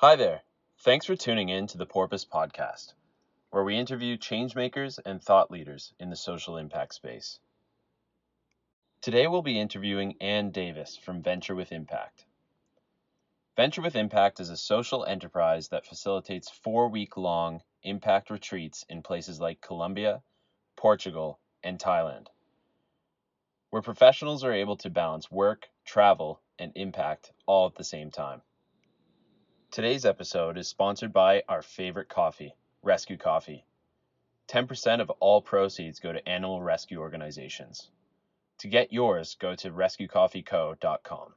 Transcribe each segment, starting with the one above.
Hi there. Thanks for tuning in to the Porpoise Podcast, where we interview changemakers and thought leaders in the social impact space. Today we'll be interviewing Ann Davis from Venture with Impact. Venture with Impact is a social enterprise that facilitates four week long impact retreats in places like Colombia, Portugal, and Thailand, where professionals are able to balance work, travel, and impact all at the same time. Today's episode is sponsored by our favorite coffee, Rescue Coffee. 10% of all proceeds go to animal rescue organizations. To get yours, go to rescuecoffeeco.com.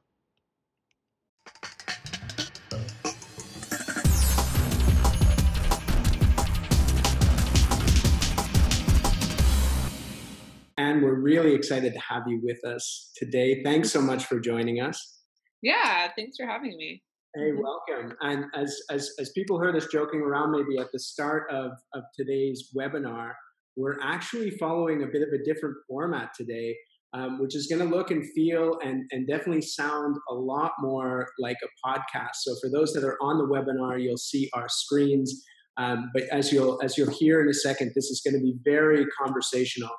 And we're really excited to have you with us today. Thanks so much for joining us. Yeah, thanks for having me. Hey, welcome. And as, as, as people heard us joking around maybe at the start of, of today's webinar, we're actually following a bit of a different format today, um, which is going to look and feel and, and definitely sound a lot more like a podcast. So for those that are on the webinar, you'll see our screens. Um, but as you'll as you'll hear in a second, this is going to be very conversational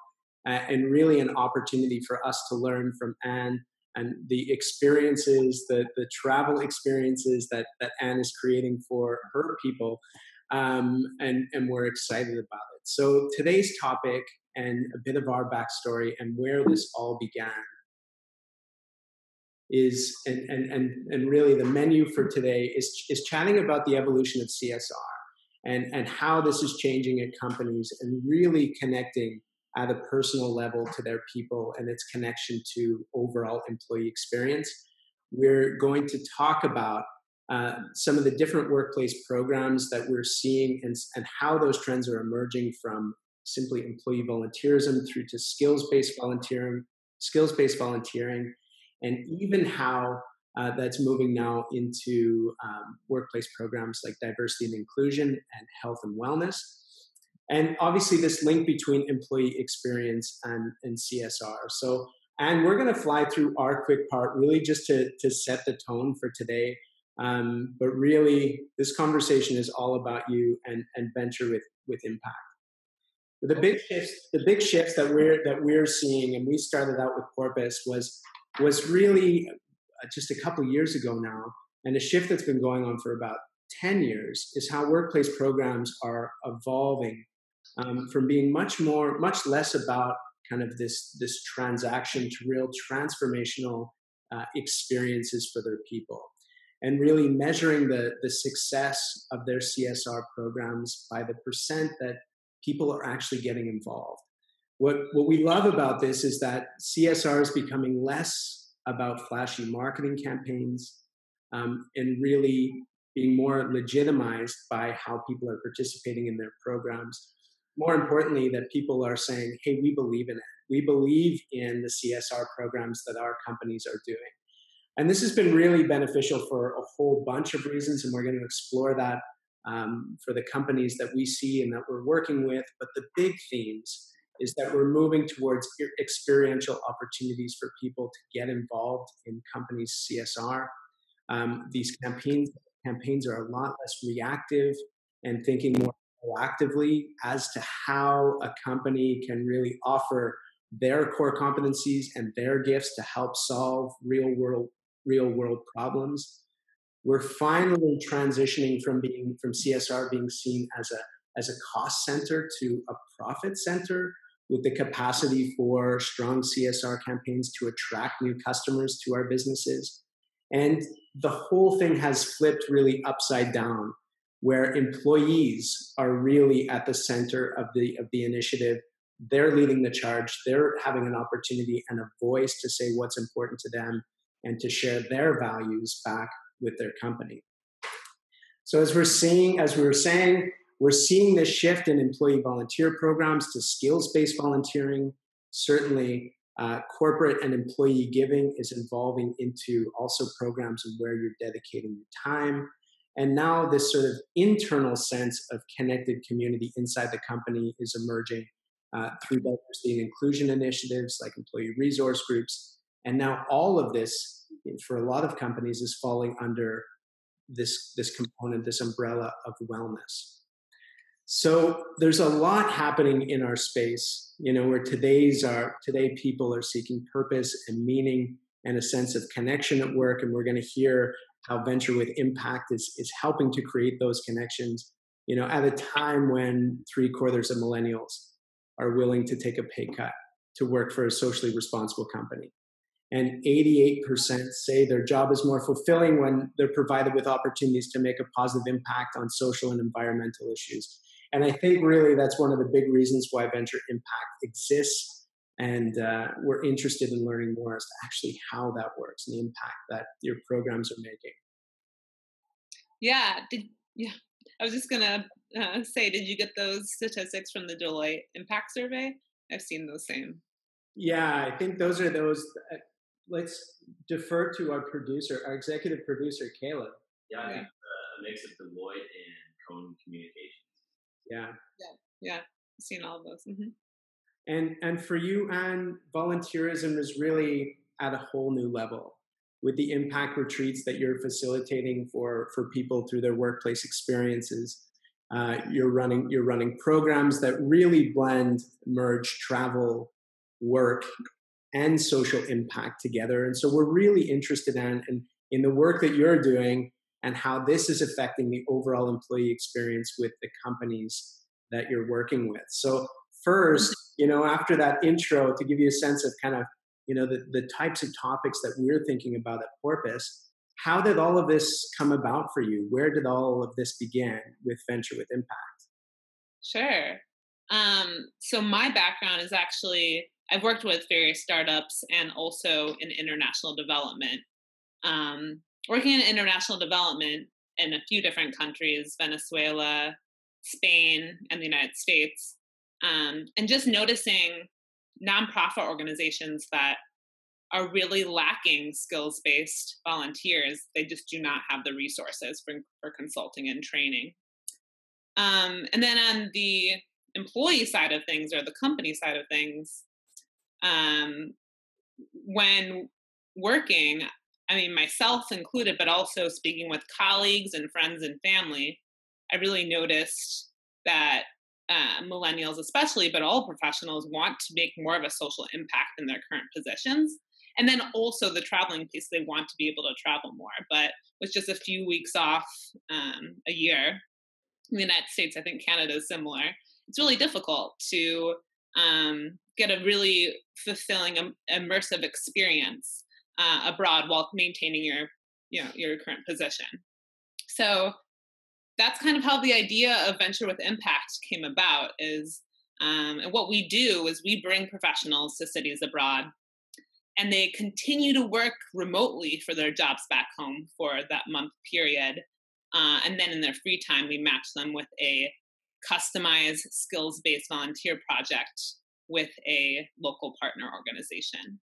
uh, and really an opportunity for us to learn from Ann and the experiences, the the travel experiences that that Ann is creating for her people, um, and and we're excited about it. So today's topic and a bit of our backstory and where this all began is and and and, and really the menu for today is is chatting about the evolution of CSR and and how this is changing at companies and really connecting at a personal level to their people and its connection to overall employee experience. We're going to talk about uh, some of the different workplace programs that we're seeing and, and how those trends are emerging from simply employee volunteerism through to skills-based volunteering, skills-based volunteering, and even how uh, that's moving now into um, workplace programs like diversity and inclusion and health and wellness and obviously this link between employee experience and, and CSR. So, and we're going to fly through our quick part really just to, to set the tone for today. Um, but really, this conversation is all about you and, and venture with, with impact. The big shifts, the big shifts that we're that we're seeing, and we started out with Porpoise was was really uh, just a couple years ago now, and a shift that's been going on for about 10 years is how workplace programs are evolving um, from being much more, much less about kind of this this transaction to real transformational uh, experiences for their people, and really measuring the the success of their CSR programs by the percent that people are actually getting involved. What what we love about this is that CSR is becoming less about flashy marketing campaigns um, and really being more legitimized by how people are participating in their programs more importantly, that people are saying, hey, we believe in it. We believe in the CSR programs that our companies are doing. And this has been really beneficial for a whole bunch of reasons, and we're going to explore that um, for the companies that we see and that we're working with. But the big themes is that we're moving towards experiential opportunities for people to get involved in companies' CSR. Um, these campaigns campaigns are a lot less reactive and thinking more proactively as to how a company can really offer their core competencies and their gifts to help solve real world real world problems. We're finally transitioning from being from csr being seen as a as a cost center to a profit center with the capacity for strong csr campaigns to attract new customers to our businesses. And the whole thing has flipped really upside down where employees are really at the center of the of the initiative. They're leading the charge. They're having an opportunity and a voice to say what's important to them and to share their values back with their company. So as we're seeing as we were saying we're seeing this shift in employee volunteer programs to skills-based volunteering. Certainly uh, corporate and employee giving is evolving into also programs of where you're dedicating your time and now this sort of internal sense of connected community inside the company is emerging uh, through diversity and inclusion initiatives like employee resource groups. And now all of this, for a lot of companies, is falling under this this component, this umbrella of wellness. So there's a lot happening in our space, you know, where today's are today people are seeking purpose and meaning and a sense of connection at work, and we're going to hear how venture with impact is is helping to create those connections. You know, at a time when three quarters of millennials are willing to take a pay cut to work for a socially responsible company and 88% say their job is more fulfilling when they're provided with opportunities to make a positive impact on social and environmental issues. And I think really that's one of the big reasons why venture impact exists. And uh, we're interested in learning more as to actually how that works and the impact that your programs are making. Yeah. Did, yeah. I was just going to uh, say, did you get those statistics from the Deloitte Impact Survey? I've seen those same. Yeah, I think those are those. Uh, let's defer to our producer, our executive producer, Caleb. Yeah, I think uh, a mix of Deloitte and Cone Communications. Yeah. Yeah, yeah, I've seen all of those. Mm-hmm. And and for you, Ann, volunteerism is really at a whole new level with the impact retreats that you're facilitating for for people through their workplace experiences. Uh, you're running you're running programs that really blend merge travel work and social impact together. And so we're really interested in, in, in the work that you're doing and how this is affecting the overall employee experience with the companies that you're working with. So first, you know, after that intro, to give you a sense of kind of, you know, the, the types of topics that we're thinking about at Porpoise, how did all of this come about for you? Where did all of this begin with Venture with Impact? Sure. Um, so my background is actually I've worked with various startups and also in international development. Um, working in international development in a few different countries Venezuela, Spain, and the United States. Um, and just noticing nonprofit organizations that are really lacking skills based volunteers. They just do not have the resources for, for consulting and training. Um, and then on the employee side of things or the company side of things, um, when working, I mean, myself included, but also speaking with colleagues and friends and family, I really noticed that uh, millennials, especially, but all professionals, want to make more of a social impact in their current positions. And then also the traveling piece, they want to be able to travel more. But with just a few weeks off um, a year, in the United States, I think Canada is similar. It's really difficult to um, get a really fulfilling, um, immersive experience uh, abroad while maintaining your, you know, your current position. So that's kind of how the idea of venture with impact came about. Is um, and what we do is we bring professionals to cities abroad, and they continue to work remotely for their jobs back home for that month period. Uh, and then in their free time, we match them with a customized skills based volunteer project with a local partner organization.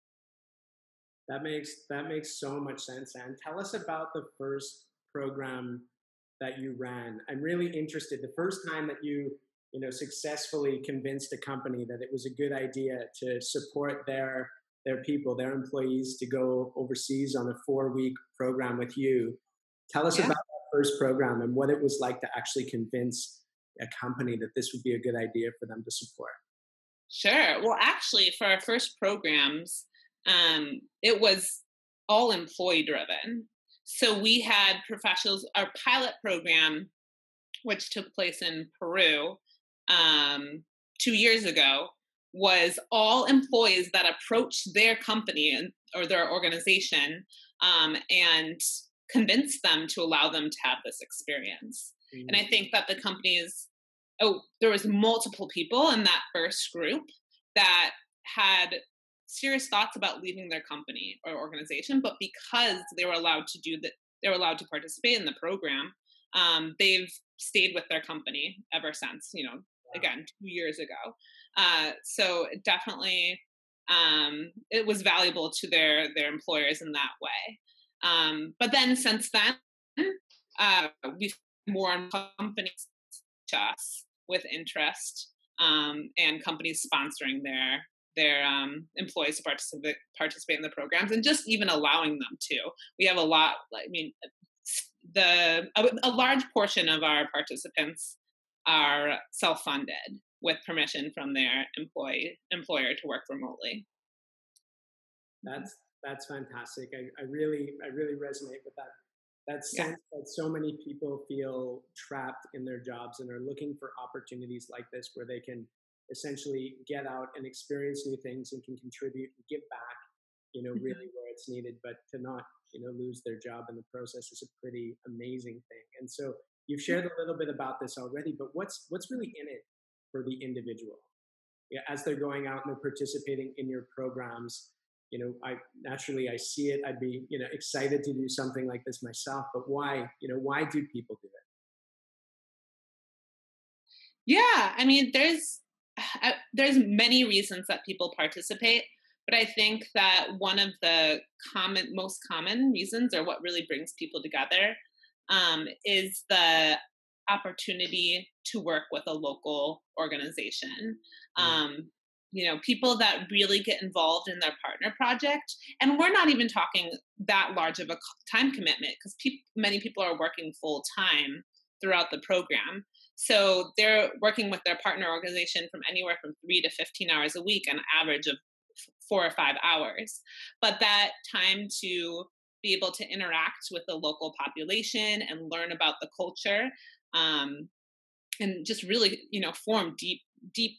That makes that makes so much sense. And tell us about the first program that you ran. I'm really interested. The first time that you you know successfully convinced a company that it was a good idea to support their their people, their employees, to go overseas on a four week program with you. Tell us yeah. about that first program and what it was like to actually convince a company that this would be a good idea for them to support? Sure. Well, actually, for our first programs, um, it was all employee driven. So we had professionals, our pilot program, which took place in Peru um, two years ago, was all employees that approached their company or their organization um, and convinced them to allow them to have this experience. And I mm. think that the companies, oh, there was multiple people in that first group that had serious thoughts about leaving their company or organization, but because they were allowed to do that, they were allowed to participate in the program. Um, they've stayed with their company ever since. You know, wow. again, two years ago. Uh, so definitely, um, it was valuable to their their employers in that way. Um, but then since then, uh, we've more companies to us with interest um, and companies sponsoring their their um, employees to participate participate in the programs and just even allowing them to. We have a lot. I mean, the a, a large portion of our participants are self-funded with permission from their employee employer to work remotely. That's that's fantastic. I, I really I really resonate with that that sense yeah. that so many people feel trapped in their jobs and are looking for opportunities like this where they can essentially get out and experience new things and can contribute and give back you know mm-hmm. really where it's needed but to not you know lose their job in the process is a pretty amazing thing. And so you've shared a little bit about this already but what's what's really in it for the individual? Yeah, as they're going out and they're participating in your programs you know i naturally i see it i'd be you know excited to do something like this myself but why you know why do people do it? Yeah i mean there's uh, there's many reasons that people participate but i think that one of the common most common reasons or what really brings people together um, is the opportunity to work with a local organization mm. um, you know people that really get involved in their partner project and we're not even talking that large of a time commitment because pe- many people are working full time throughout the program so they're working with their partner organization from anywhere from 3 to 15 hours a week an average of 4 or 5 hours but that time to be able to interact with the local population and learn about the culture um, and just really you know form deep deep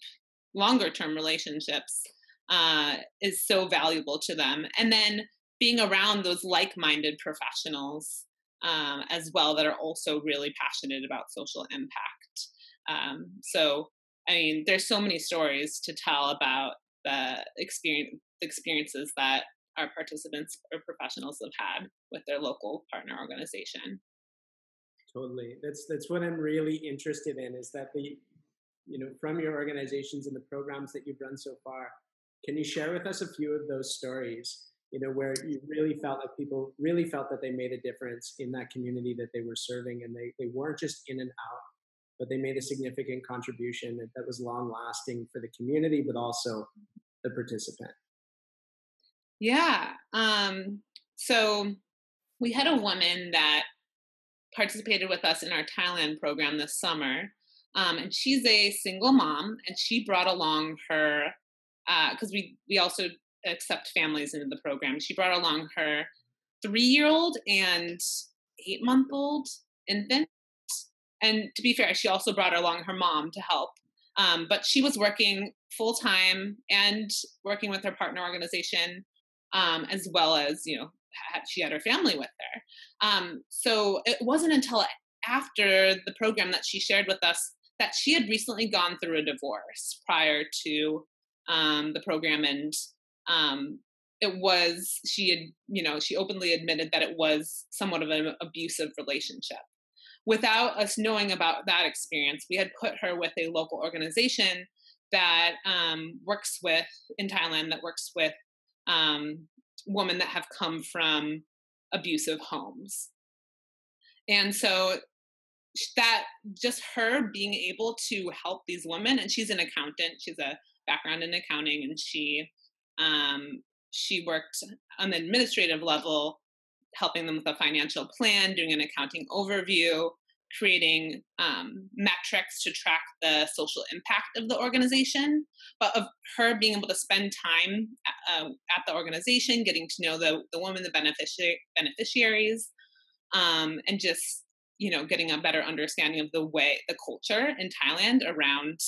longer term relationships uh, is so valuable to them. And then being around those like minded professionals um, as well that are also really passionate about social impact. Um, so, I mean, there's so many stories to tell about the experience, experiences that our participants or professionals have had with their local partner organization. Totally. That's that's what I'm really interested in is that the you know, from your organizations and the programs that you've run so far, can you share with us a few of those stories? You know, where you really felt like people really felt that they made a difference in that community that they were serving, and they they weren't just in and out, but they made a significant contribution that was long lasting for the community, but also the participant. Yeah. Um, so we had a woman that participated with us in our Thailand program this summer um, and she's a single mom, and she brought along her because uh, we we also accept families into the program. She brought along her three year old and eight month old infant. And to be fair, she also brought along her mom to help. Um, but she was working full time and working with her partner organization, um, as well as you know had, she had her family with her. Um, so it wasn't until after the program that she shared with us that she had recently gone through a divorce prior to um, the program and um, it was she had you know she openly admitted that it was somewhat of an abusive relationship without us knowing about that experience we had put her with a local organization that um, works with in thailand that works with um, women that have come from abusive homes. And so that just her being able to help these women and she's an accountant she's a background in accounting and she um, she worked on the administrative level helping them with a financial plan doing an accounting overview creating um, metrics to track the social impact of the organization but of her being able to spend time uh, at the organization getting to know the, the women the beneficiaries um, and just you know getting a better understanding of the way the culture in thailand around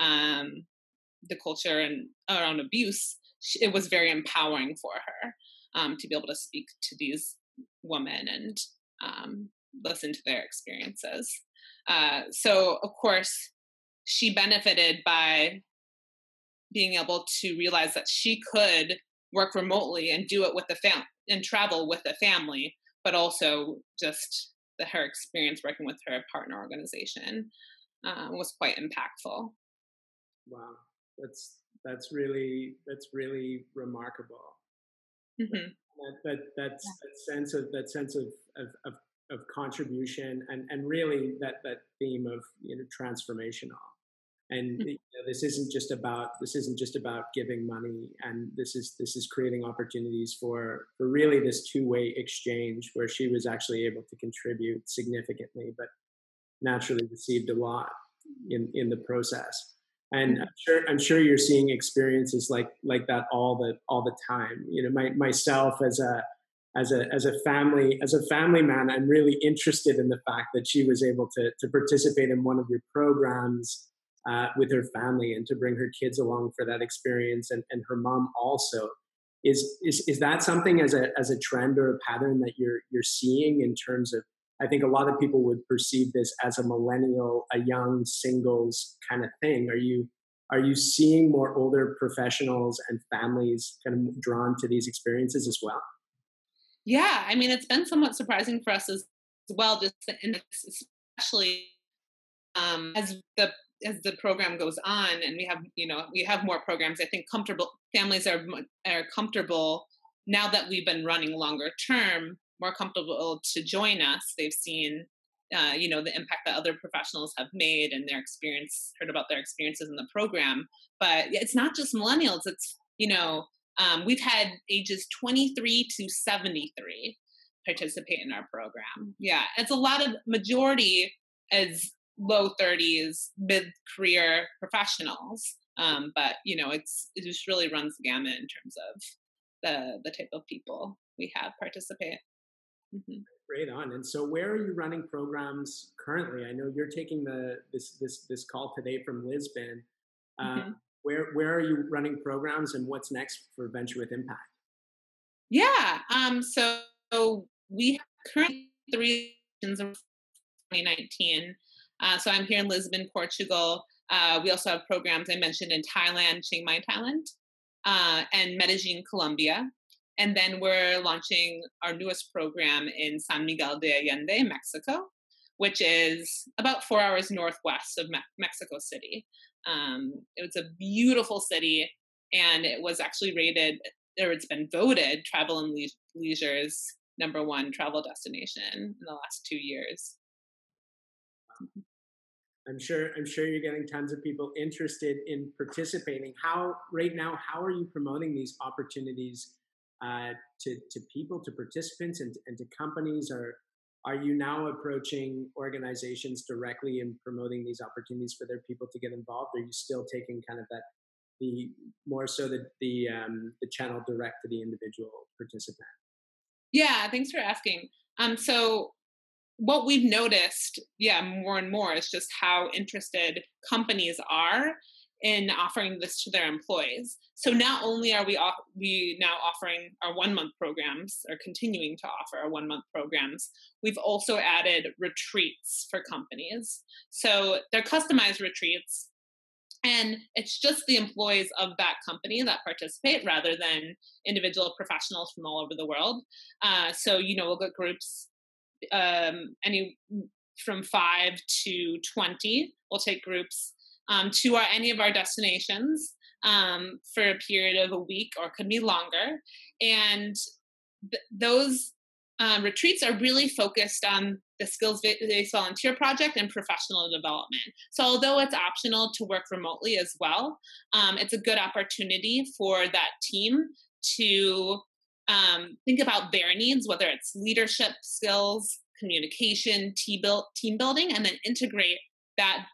um, the culture and around abuse it was very empowering for her um, to be able to speak to these women and um, listen to their experiences uh, so of course she benefited by being able to realize that she could work remotely and do it with the fam and travel with the family but also just the, her experience working with her partner organization um, was quite impactful. Wow, that's that's really that's really remarkable. Mm-hmm. That, that that's yeah. that sense of that sense of, of of, of contribution and and really that that theme of you know transformational. and mm-hmm. you know, this isn't just about this isn't just about giving money and this is this is creating opportunities for for really this two-way exchange where she was actually able to contribute significantly but naturally received a lot in in the process and mm-hmm. I'm sure I'm sure you're seeing experiences like like that all the all the time. You know, my, myself as a as a as a family as a family man, I'm really interested in the fact that she was able to to participate in one of your programs uh, with her family and to bring her kids along for that experience, and and her mom also. Is is is that something as a as a trend or a pattern that you're you're seeing in terms of I think a lot of people would perceive this as a millennial, a young singles kind of thing. Are you are you seeing more older professionals and families kind of drawn to these experiences as well? Yeah, I mean, it's been somewhat surprising for us as well, just in especially um, as the as the program goes on, and we have you know we have more programs. I think comfortable families are are comfortable now that we've been running longer term more comfortable to join us. They've seen, uh, you know, the impact that other professionals have made and their experience, heard about their experiences in the program. But it's not just millennials. It's you know, um, we've had ages 23 to 73 participate in our program. Yeah, it's a lot of majority as low 30s, mid career professionals. Um, but you know, it's it just really runs the gamut in terms of the the type of people we have participate. Mm-hmm. Great on. And so, where are you running programs currently? I know you're taking the this this this call today from Lisbon. Uh, mm-hmm. Where where are you running programs, and what's next for Venture with Impact? Yeah. Um. So, we have currently three in 2019. Uh, so I'm here in Lisbon, Portugal. Uh, we also have programs I mentioned in Thailand, Chiang Mai, Thailand, uh, and Medellin, Colombia. And then we're launching our newest program in San Miguel de Allende, Mexico, which is about four hours northwest of Me- Mexico City. Um, it's a beautiful city, and it was actually rated, or it's been voted Travel and Le- Leisure's number one travel destination in the last two years. I'm sure I'm sure you're getting tons of people interested in participating. How right now, how are you promoting these opportunities uh, to, to people, to participants, and, and to companies? Are are you now approaching organizations directly and promoting these opportunities for their people to get involved? Are you still taking kind of that the more so the the um, the channel direct to the individual participant? Yeah, thanks for asking. Um, so what we've noticed, yeah, more and more is just how interested companies are in offering this to their employees. So not only are we off, we now offering our one month programs or continuing to offer our one month programs, we've also added retreats for companies. So they're customized retreats and it's just the employees of that company that participate rather than individual professionals from all over the world. Uh, so you know we'll get groups um, any from five to twenty. We'll take groups um, to our, any of our destinations um, for a period of a week or could be longer. And th- those um, retreats are really focused on the skills based volunteer project and professional development. So, although it's optional to work remotely as well, um, it's a good opportunity for that team to um, think about their needs, whether it's leadership skills, communication, team, build, team building, and then integrate that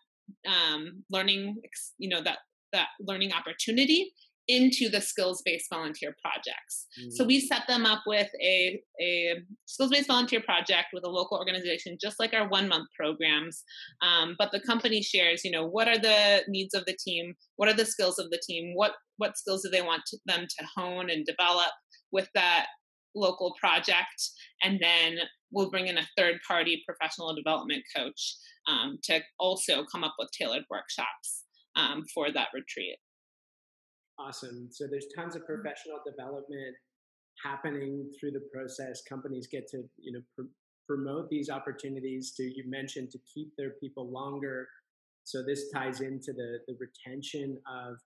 um, learning, you know, that that learning opportunity into the skills-based volunteer projects. Mm. So we set them up with a, a skills-based volunteer project with a local organization, just like our one-month programs. Um, but the company shares, you know, what are the needs of the team? What are the skills of the team? What what skills do they want to, them to hone and develop with that local project? And then we'll bring in a third-party professional development coach um, to also come up with tailored workshops um, for that retreat. Awesome. So there's tons of mm-hmm. professional development happening through the process. Companies get to you know pr- promote these opportunities to you mentioned to keep their people longer. So this ties into the the retention of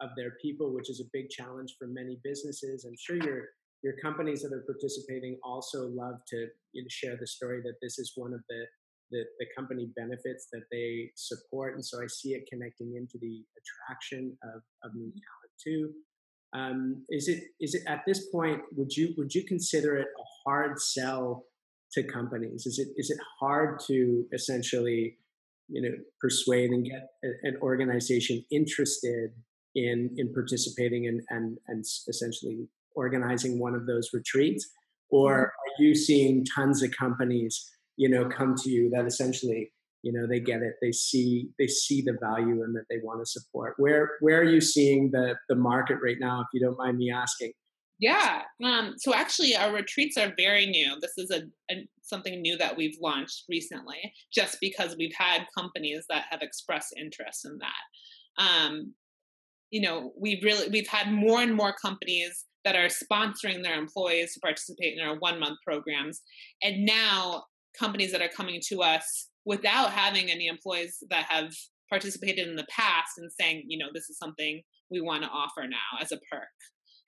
of their people, which is a big challenge for many businesses. I'm sure your your companies that are participating also love to you know, share the story that this is one of the the, the company benefits that they support. And so I see it connecting into the attraction of, of new talent too. Um, is it is it at this point would you would you consider it a hard sell to companies? Is it is it hard to essentially you know persuade and get an organization interested in in participating and and and essentially organizing one of those retreats? Or are you seeing tons of companies you know come to you that essentially you know they get it they see they see the value and that they want to support? Where where are you seeing the the market right now if you don't mind me asking? Yeah um, so actually our retreats are very new. This is a, a, something new that we've launched recently just because we've had companies that have expressed interest in that. Um, you know we've really we've had more and more companies that are sponsoring their employees to participate in our one month programs and now companies that are coming to us without having any employees that have participated in the past and saying, you know, this is something we want to offer now as a perk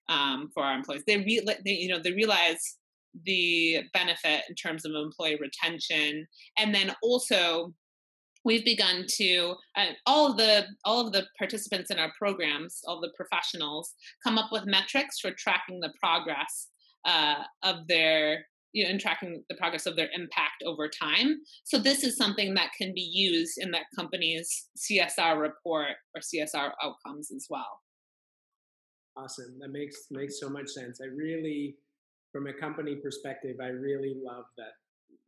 um, for our employees. They, re- they, you know, they realize the benefit in terms of employee retention, and then also we've begun to uh, all of the all of the participants in our programs, all the professionals, come up with metrics for tracking the progress uh, of their you know, and tracking the progress of their impact over time. So this is something that can be used in that company's CSR report or CSR outcomes as well. Awesome. That makes makes so much sense. I really, from a company perspective, I really love that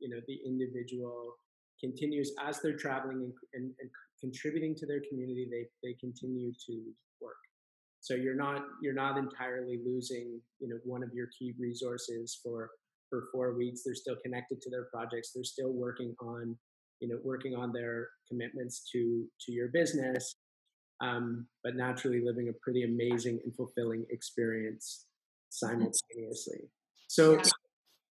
you know the individual continues as they're traveling and, and, and contributing to their community. They they continue to work. So you're not you're not entirely losing you know one of your key resources for for four weeks. They're still connected to their projects. They're still working on, you know, working on their commitments to to your business, um, but naturally living a pretty amazing and fulfilling experience simultaneously. So,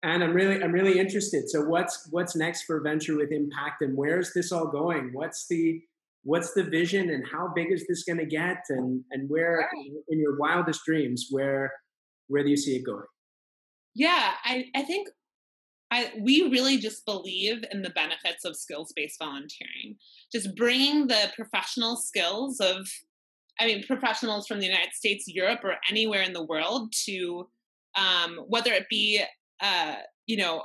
and I'm really I'm really interested. So, what's what's next for Venture with Impact, and where's this all going? What's the what's the vision, and how big is this going to get? And and where in your wildest dreams, where where do you see it going? Yeah, I, I think I, we really just believe in the benefits of skills based volunteering. Just bringing the professional skills of, I mean, professionals from the United States, Europe, or anywhere in the world to um, whether it be, uh, you know,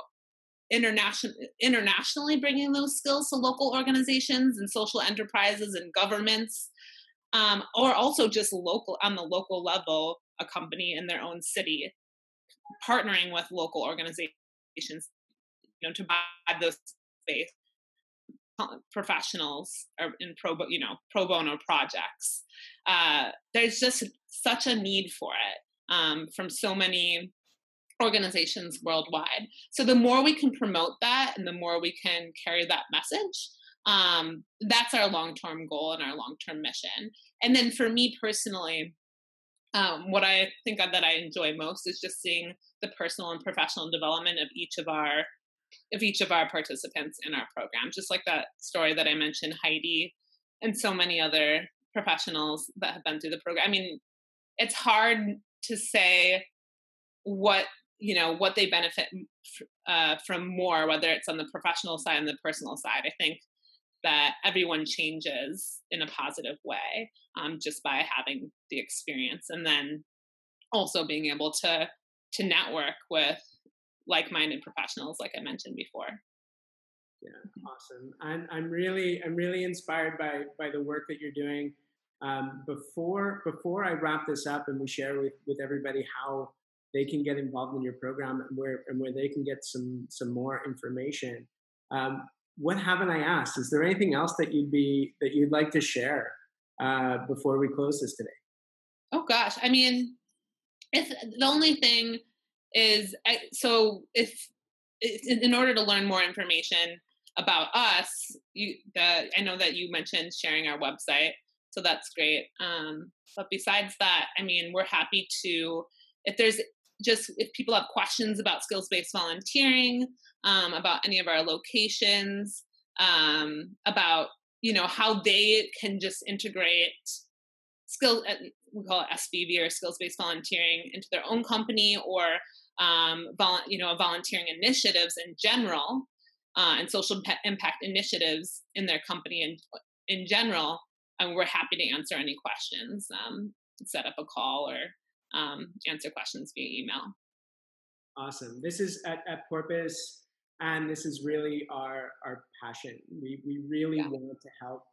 international internationally bringing those skills to local organizations and social enterprises and governments um, or also just local on the local level a company in their own city partnering with local organizations, you know, to buy those space professionals or in pro you know pro bono projects. Uh, there's just such a need for it um, from so many organizations worldwide. So the more we can promote that, and the more we can carry that message, um, that's our long term goal and our long term mission. And then for me personally, um, what I think that I enjoy most is just seeing the personal and professional development of each of our of each of our participants in our program. Just like that story that I mentioned, Heidi, and so many other professionals that have been through the program. I mean, it's hard to say what you know what they benefit uh, from more, whether it's on the professional side and the personal side. I think that everyone changes in a positive way um, just by having the experience and then also being able to to network with like-minded professionals like i mentioned before yeah awesome i'm, I'm really i'm really inspired by by the work that you're doing um, before before i wrap this up and we share with with everybody how they can get involved in your program and where and where they can get some some more information um, what haven't I asked? Is there anything else that you'd be that you'd like to share uh, before we close this today? Oh gosh, I mean, if the only thing is so if in order to learn more information about us, you the I know that you mentioned sharing our website, so that's great. Um, but besides that, I mean, we're happy to if there's just if people have questions about skills based volunteering, um, about any of our locations, um, about you know how they can just integrate skill uh, we call it SBV or skills based volunteering into their own company or um, vol- you know volunteering initiatives in general. uh, and social impact initiatives in their company and in general. And we're happy to answer any questions, um, set up a call or um, answer questions via email. Awesome. This is at, at Porpoise, and this is really our, our passion. We, we really yeah. want to help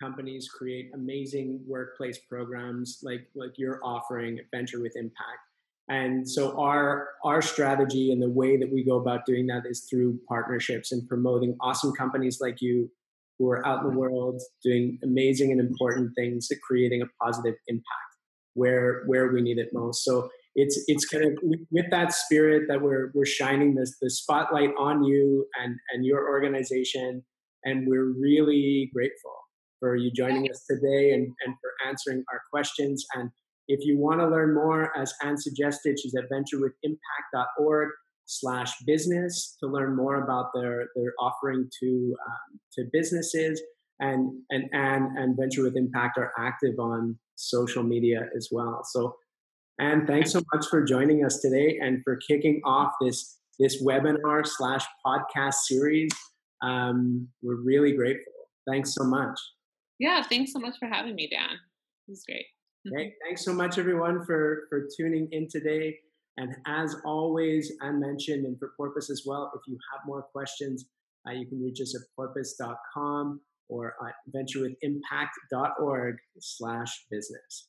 companies create amazing workplace programs like, like you're offering Venture with Impact. And so our our strategy and the way that we go about doing that is through partnerships and promoting awesome companies like you who are out in the world doing amazing and important things to creating a positive impact where where we need it most. So it's it's kind of with that spirit that we're we're shining this the spotlight on you and and your organization and we're really grateful for you joining us today and, and for answering our questions and if you want to learn more, as Ann suggested, she's at venturewithimpact.org slash business to learn more about their, their offering to, um, to businesses. And, and Ann and Venture with Impact are active on social media as well. So, Ann, thanks so much for joining us today and for kicking off this, this webinar slash podcast series. Um, we're really grateful. Thanks so much. Yeah, thanks so much for having me, Dan. It was great. Okay, mm-hmm. thanks so much, everyone, for, for tuning in today. And as always, I mentioned, and for Porpoise as well, if you have more questions, uh, you can reach us at porpoise.com or venturewithimpact.org slash business.